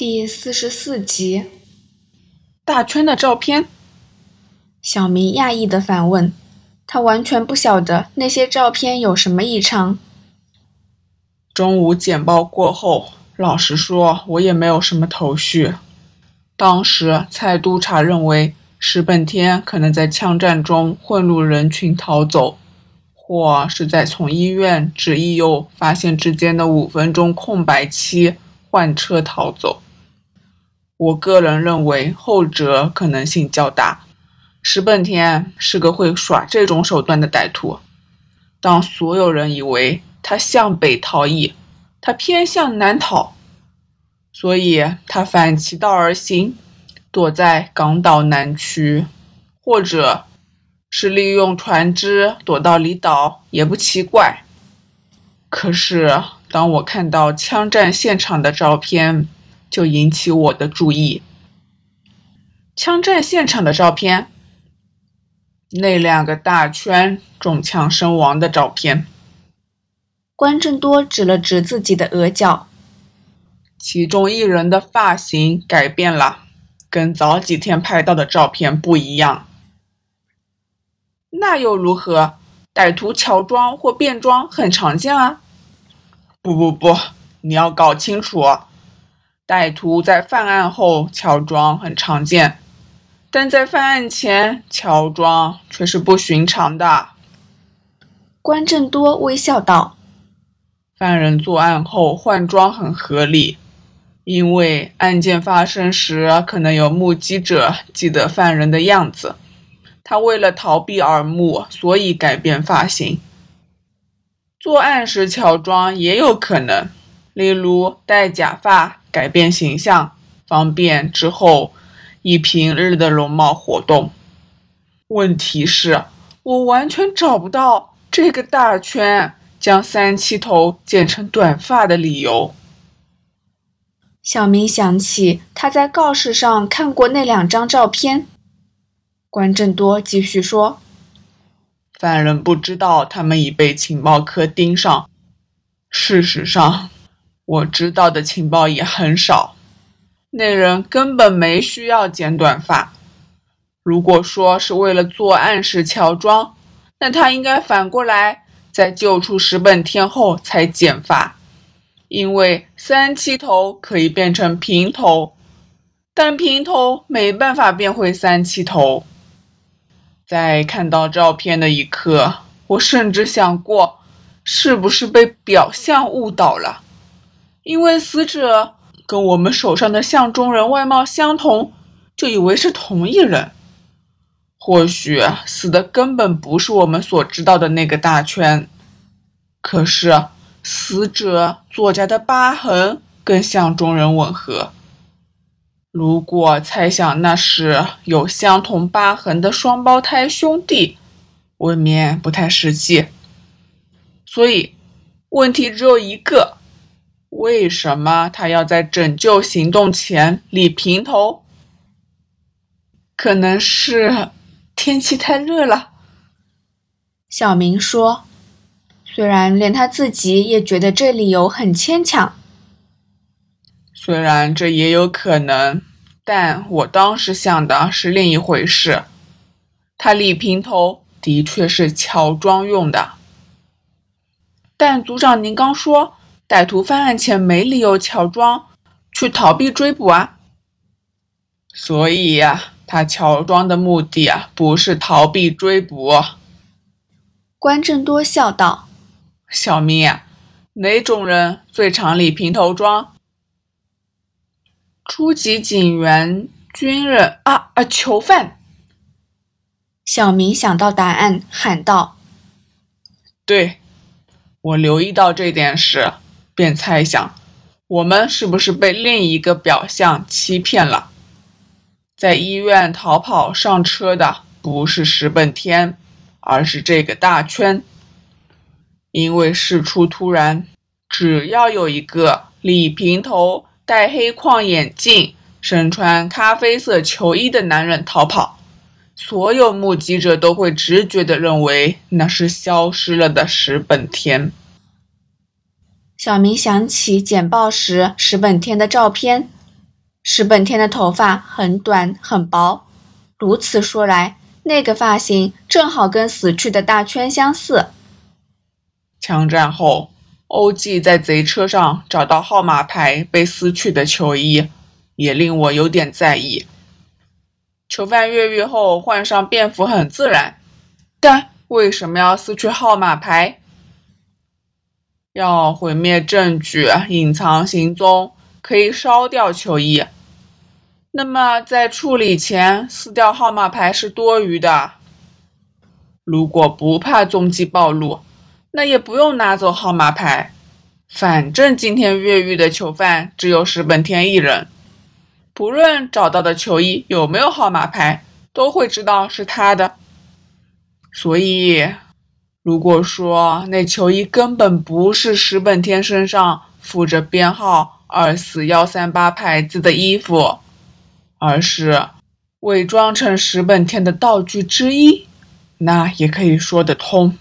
第四十四集，大圈的照片。小明讶异的反问：“他完全不晓得那些照片有什么异常。”中午简报过后，老实说，我也没有什么头绪。当时蔡督察认为石本天可能在枪战中混入人群逃走。或是在从医院至医佑发现之间的五分钟空白期换车逃走。我个人认为后者可能性较大。石本天是个会耍这种手段的歹徒。当所有人以为他向北逃逸，他偏向南逃，所以他反其道而行，躲在港岛南区，或者。是利用船只躲到离岛也不奇怪。可是，当我看到枪战现场的照片，就引起我的注意。枪战现场的照片，那两个大圈中枪身亡的照片。关正多指了指自己的额角，其中一人的发型改变了，跟早几天拍到的照片不一样。那又如何？歹徒乔装或变装很常见啊。不不不，你要搞清楚，歹徒在犯案后乔装很常见，但在犯案前乔装却是不寻常的。关正多微笑道：“犯人作案后换装很合理，因为案件发生时可能有目击者记得犯人的样子。”他为了逃避耳目，所以改变发型。作案时乔装也有可能，例如戴假发改变形象，方便之后以平日的容貌活动。问题是，我完全找不到这个大圈将三七头剪成短发的理由。小明想起他在告示上看过那两张照片。关正多继续说：“犯人不知道他们已被情报科盯上。事实上，我知道的情报也很少。那人根本没需要剪短发。如果说是为了作案时乔装，那他应该反过来，在救出石本天后才剪发，因为三七头可以变成平头，但平头没办法变回三七头。”在看到照片的一刻，我甚至想过，是不是被表象误导了？因为死者跟我们手上的相中人外貌相同，就以为是同一人。或许死的根本不是我们所知道的那个大圈，可是死者左颊的疤痕跟相中人吻合。如果猜想那是有相同疤痕的双胞胎兄弟，未免不太实际。所以，问题只有一个：为什么他要在拯救行动前理平头？可能是天气太热了。小明说，虽然连他自己也觉得这理由很牵强。虽然这也有可能，但我当时想的是另一回事。他理平头的确是乔装用的，但组长，您刚说歹徒犯案前没理由乔装去逃避追捕啊。所以呀，他乔装的目的啊，不是逃避追捕。关正多笑道：“小明，哪种人最常理平头装？”初级警员、军人啊啊！囚犯。小明想到答案，喊道：“对，我留意到这点时，便猜想，我们是不是被另一个表象欺骗了？在医院逃跑上车的不是石本天，而是这个大圈。因为事出突然，只要有一个李平头。”戴黑框眼镜、身穿咖啡色球衣的男人逃跑，所有目击者都会直觉地认为那是消失了的石本天。小明想起简报时石本天的照片，石本天的头发很短很薄，如此说来，那个发型正好跟死去的大圈相似。枪战后，欧记在贼车上找到号码牌被撕去的球衣，也令我有点在意。囚犯越狱后换上便服很自然，但为什么要撕去号码牌？要毁灭证据、隐藏行踪，可以烧掉球衣。那么在处理前撕掉号码牌是多余的。如果不怕踪迹暴露，那也不用拿走号码牌。反正今天越狱的囚犯只有石本天一人，不论找到的球衣有没有号码牌，都会知道是他的。所以，如果说那球衣根本不是石本天身上附着编号二四幺三八牌子的衣服，而是伪装成石本天的道具之一，那也可以说得通。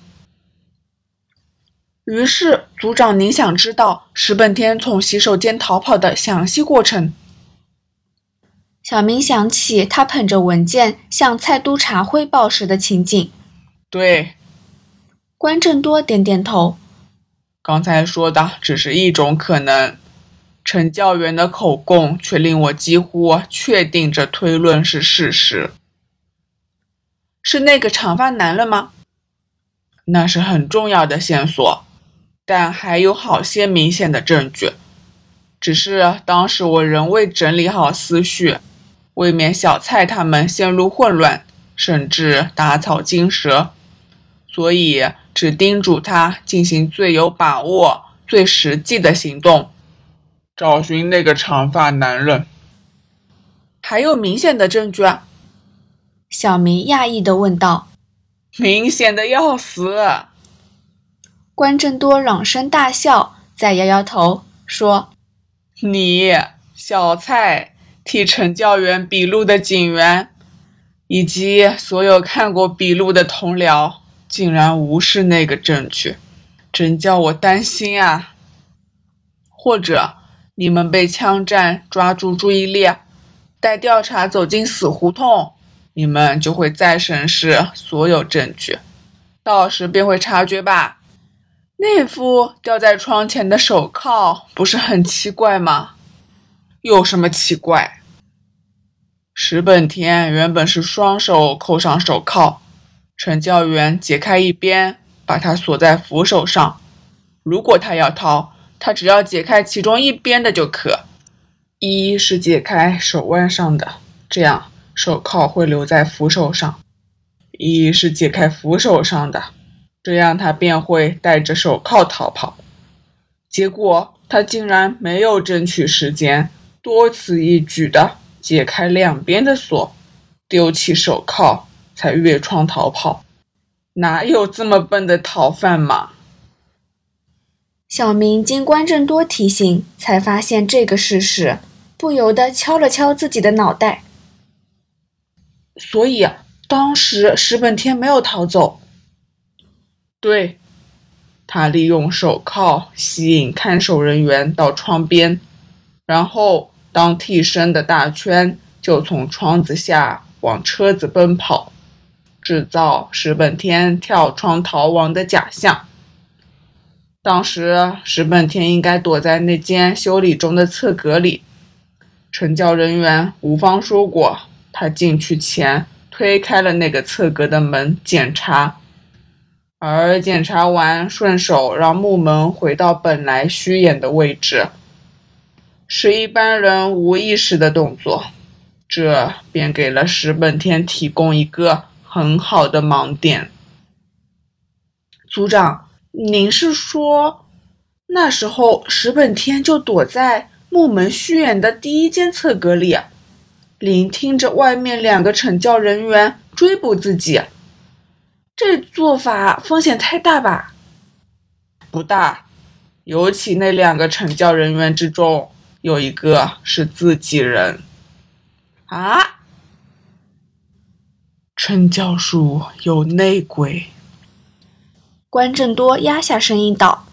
于是，组长，您想知道石本天从洗手间逃跑的详细过程？小明想起他捧着文件向蔡督察汇报时的情景。对，关正多点点头。刚才说的只是一种可能，陈教员的口供却令我几乎确定这推论是事实。是那个长发男人吗？那是很重要的线索。但还有好些明显的证据，只是当时我仍未整理好思绪，未免小蔡他们陷入混乱，甚至打草惊蛇，所以只叮嘱他进行最有把握、最实际的行动，找寻那个长发男人。还有明显的证据？小明讶异地问道。明显的要死。关正多朗声大笑，再摇摇头说：“你小蔡替陈教员笔录的警员，以及所有看过笔录的同僚，竟然无视那个证据，真叫我担心啊！或者你们被枪战抓住注意力，待调查走进死胡同，你们就会再审视所有证据，到时便会察觉吧。”那副吊在窗前的手铐不是很奇怪吗？有什么奇怪？石本天原本是双手扣上手铐，陈教员解开一边，把他锁在扶手上。如果他要逃，他只要解开其中一边的就可。一是解开手腕上的，这样手铐会留在扶手上；一是解开扶手上的。这样他便会戴着手铐逃跑，结果他竟然没有争取时间，多此一举的解开两边的锁，丢弃手铐，才越窗逃跑。哪有这么笨的逃犯嘛？小明经关正多提醒，才发现这个事实，不由得敲了敲自己的脑袋。所以当时石本天没有逃走。对，他利用手铐吸引看守人员到窗边，然后当替身的大圈就从窗子下往车子奔跑，制造石本天跳窗逃亡的假象。当时石本天应该躲在那间修理中的侧格里，成教人员吴芳说过，他进去前推开了那个侧格的门检查。而检查完，顺手让木门回到本来虚掩的位置，是一般人无意识的动作，这便给了石本天提供一个很好的盲点。组长，您是说，那时候石本天就躲在木门虚掩的第一间侧格里，聆听着外面两个惩教人员追捕自己？这做法风险太大吧？不大，尤其那两个惩教人员之中有一个是自己人。啊！陈教授有内鬼。关正多压下声音道。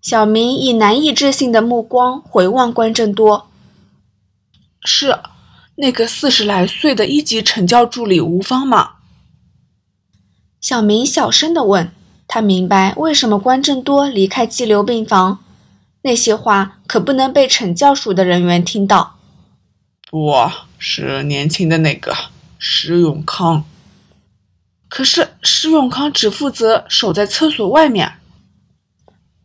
小明以难以置信的目光回望关正多。是那个四十来岁的一级惩教助理吴芳吗？小明小声的问。他明白为什么关正多离开激流病房，那些话可不能被惩教署的人员听到。不是年轻的那个石永康。可是石永康只负责守在厕所外面，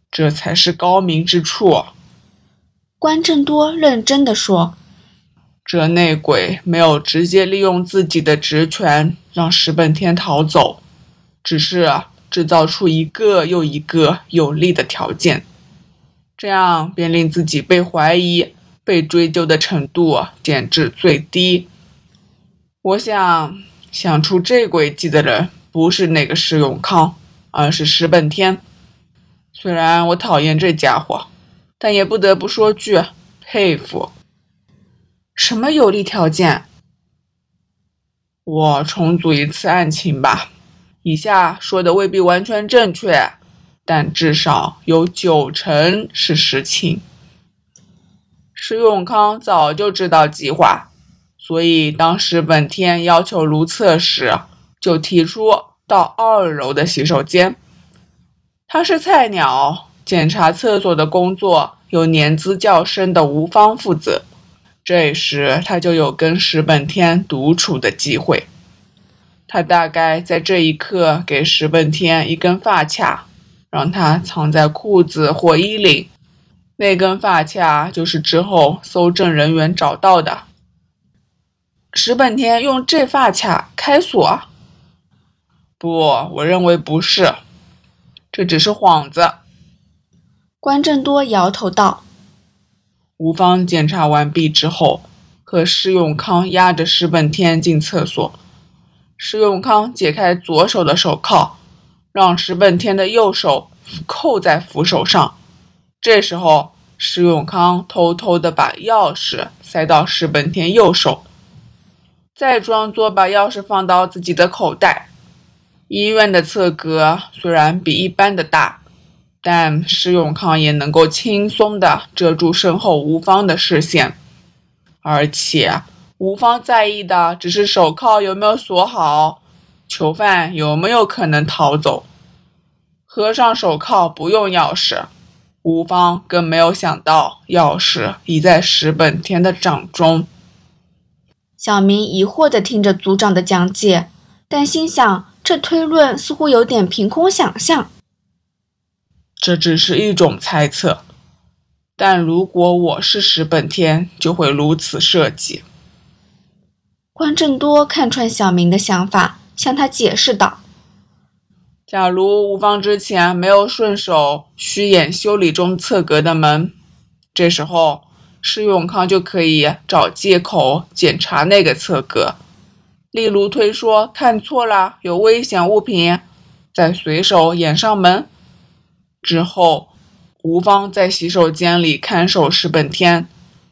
这才是高明之处。关正多认真地说：“这内鬼没有直接利用自己的职权让石本天逃走，只是……”制造出一个又一个有利的条件，这样便令自己被怀疑、被追究的程度减至最低。我想，想出这诡计的人不是那个石永康，而是石本天。虽然我讨厌这家伙，但也不得不说句佩服。什么有利条件？我重组一次案情吧。以下说的未必完全正确，但至少有九成是实情。石永康早就知道计划，所以当时本天要求如厕时，就提出到二楼的洗手间。他是菜鸟，检查厕所的工作由年资较深的吴芳负责。这时他就有跟石本天独处的机会。他大概在这一刻给石本天一根发卡，让他藏在裤子或衣领。那根发卡就是之后搜证人员找到的。石本天用这发卡开锁？不，我认为不是，这只是幌子。关正多摇头道：“吴芳检查完毕之后，和石永康押着石本天进厕所。”石永康解开左手的手铐，让石本天的右手扣在扶手上。这时候，石永康偷偷的把钥匙塞到石本天右手，再装作把钥匙放到自己的口袋。医院的侧格虽然比一般的大，但石永康也能够轻松地遮住身后吴芳的视线，而且。吴芳在意的只是手铐有没有锁好，囚犯有没有可能逃走。合上手铐不用钥匙，吴芳更没有想到钥匙已在石本天的掌中。小明疑惑地听着组长的讲解，但心想这推论似乎有点凭空想象。这只是一种猜测，但如果我是石本天，就会如此设计。关正多看穿小明的想法，向他解释道：“假如吴芳之前没有顺手虚掩修理中侧格的门，这时候施永康就可以找借口检查那个侧格，例如推说看错了有危险物品，再随手掩上门。之后，吴芳在洗手间里看守石本天，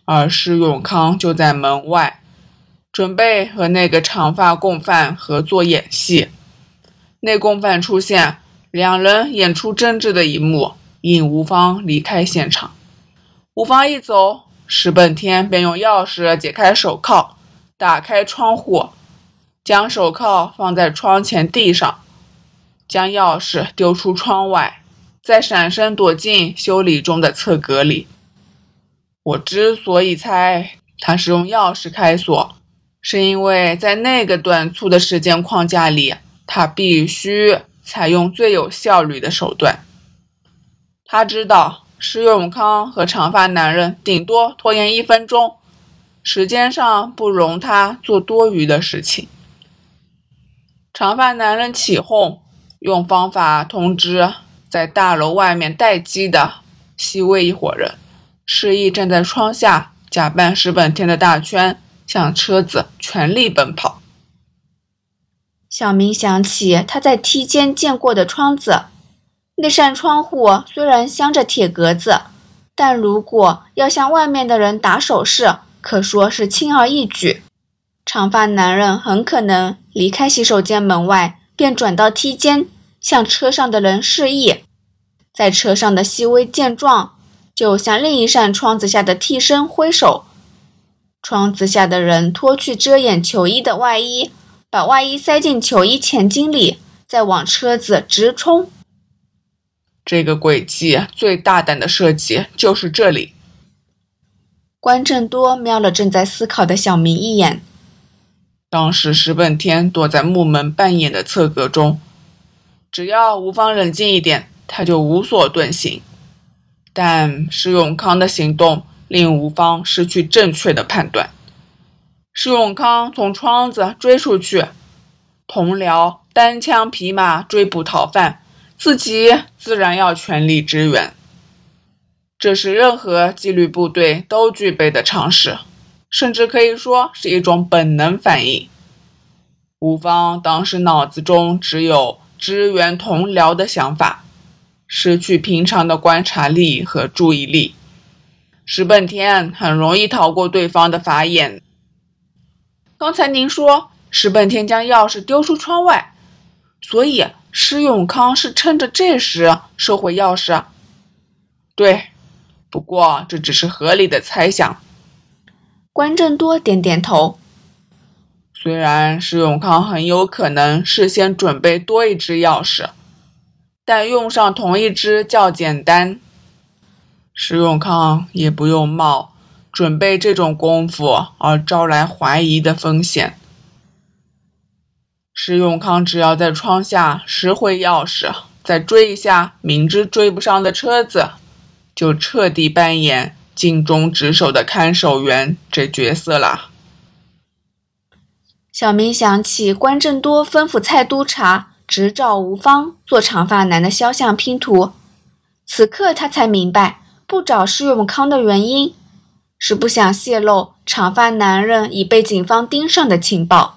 而施永康就在门外。”准备和那个长发共犯合作演戏，那共犯出现，两人演出争执的一幕，引吴芳离开现场。吴芳一走，石本天便用钥匙解开手铐，打开窗户，将手铐放在窗前地上，将钥匙丢出窗外，再闪身躲进修理中的侧格里。我之所以猜他是用钥匙开锁。是因为在那个短促的时间框架里，他必须采用最有效率的手段。他知道石永康和长发男人顶多拖延一分钟，时间上不容他做多余的事情。长发男人起哄，用方法通知在大楼外面待机的西魏一伙人，示意站在窗下，假扮石本天的大圈。向车子全力奔跑。小明想起他在梯间见过的窗子，那扇窗户虽然镶着铁格子，但如果要向外面的人打手势，可说是轻而易举。长发男人很可能离开洗手间门外，便转到梯间，向车上的人示意。在车上的细微见状，就向另一扇窗子下的替身挥手。窗子下的人脱去遮掩球衣的外衣，把外衣塞进球衣前襟里，再往车子直冲。这个诡计最大胆的设计就是这里。关正多瞄了正在思考的小明一眼。当时石本天躲在木门半掩的侧格中，只要吴芳冷静一点，他就无所遁形。但施永康的行动令吴芳失去正确的判断。施永康从窗子追出去，同僚单枪匹马追捕逃犯，自己自然要全力支援。这是任何纪律部队都具备的常识。甚至可以说是一种本能反应。吴方当时脑子中只有支援同僚的想法，失去平常的观察力和注意力。石本天很容易逃过对方的法眼。刚才您说石本天将钥匙丢出窗外，所以施永康是趁着这时收回钥匙。对，不过这只是合理的猜想。关正多点点头。虽然施永康很有可能事先准备多一只钥匙，但用上同一只较简单。施永康也不用冒准备这种功夫而招来怀疑的风险。施永康只要在窗下拾回钥匙，再追一下明知追不上的车子，就彻底扮演。尽忠职守的看守员这角色了。小明想起关正多吩咐蔡督察执照无方做长发男的肖像拼图，此刻他才明白不找施永康的原因，是不想泄露长发男人已被警方盯上的情报。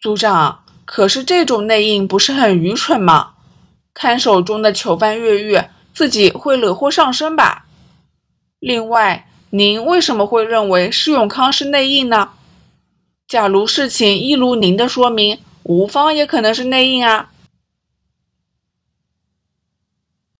组长，可是这种内应不是很愚蠢吗？看守中的囚犯越狱。自己会惹祸上身吧？另外，您为什么会认为施永康是内应呢？假如事情一如您的说明，吴芳也可能是内应啊。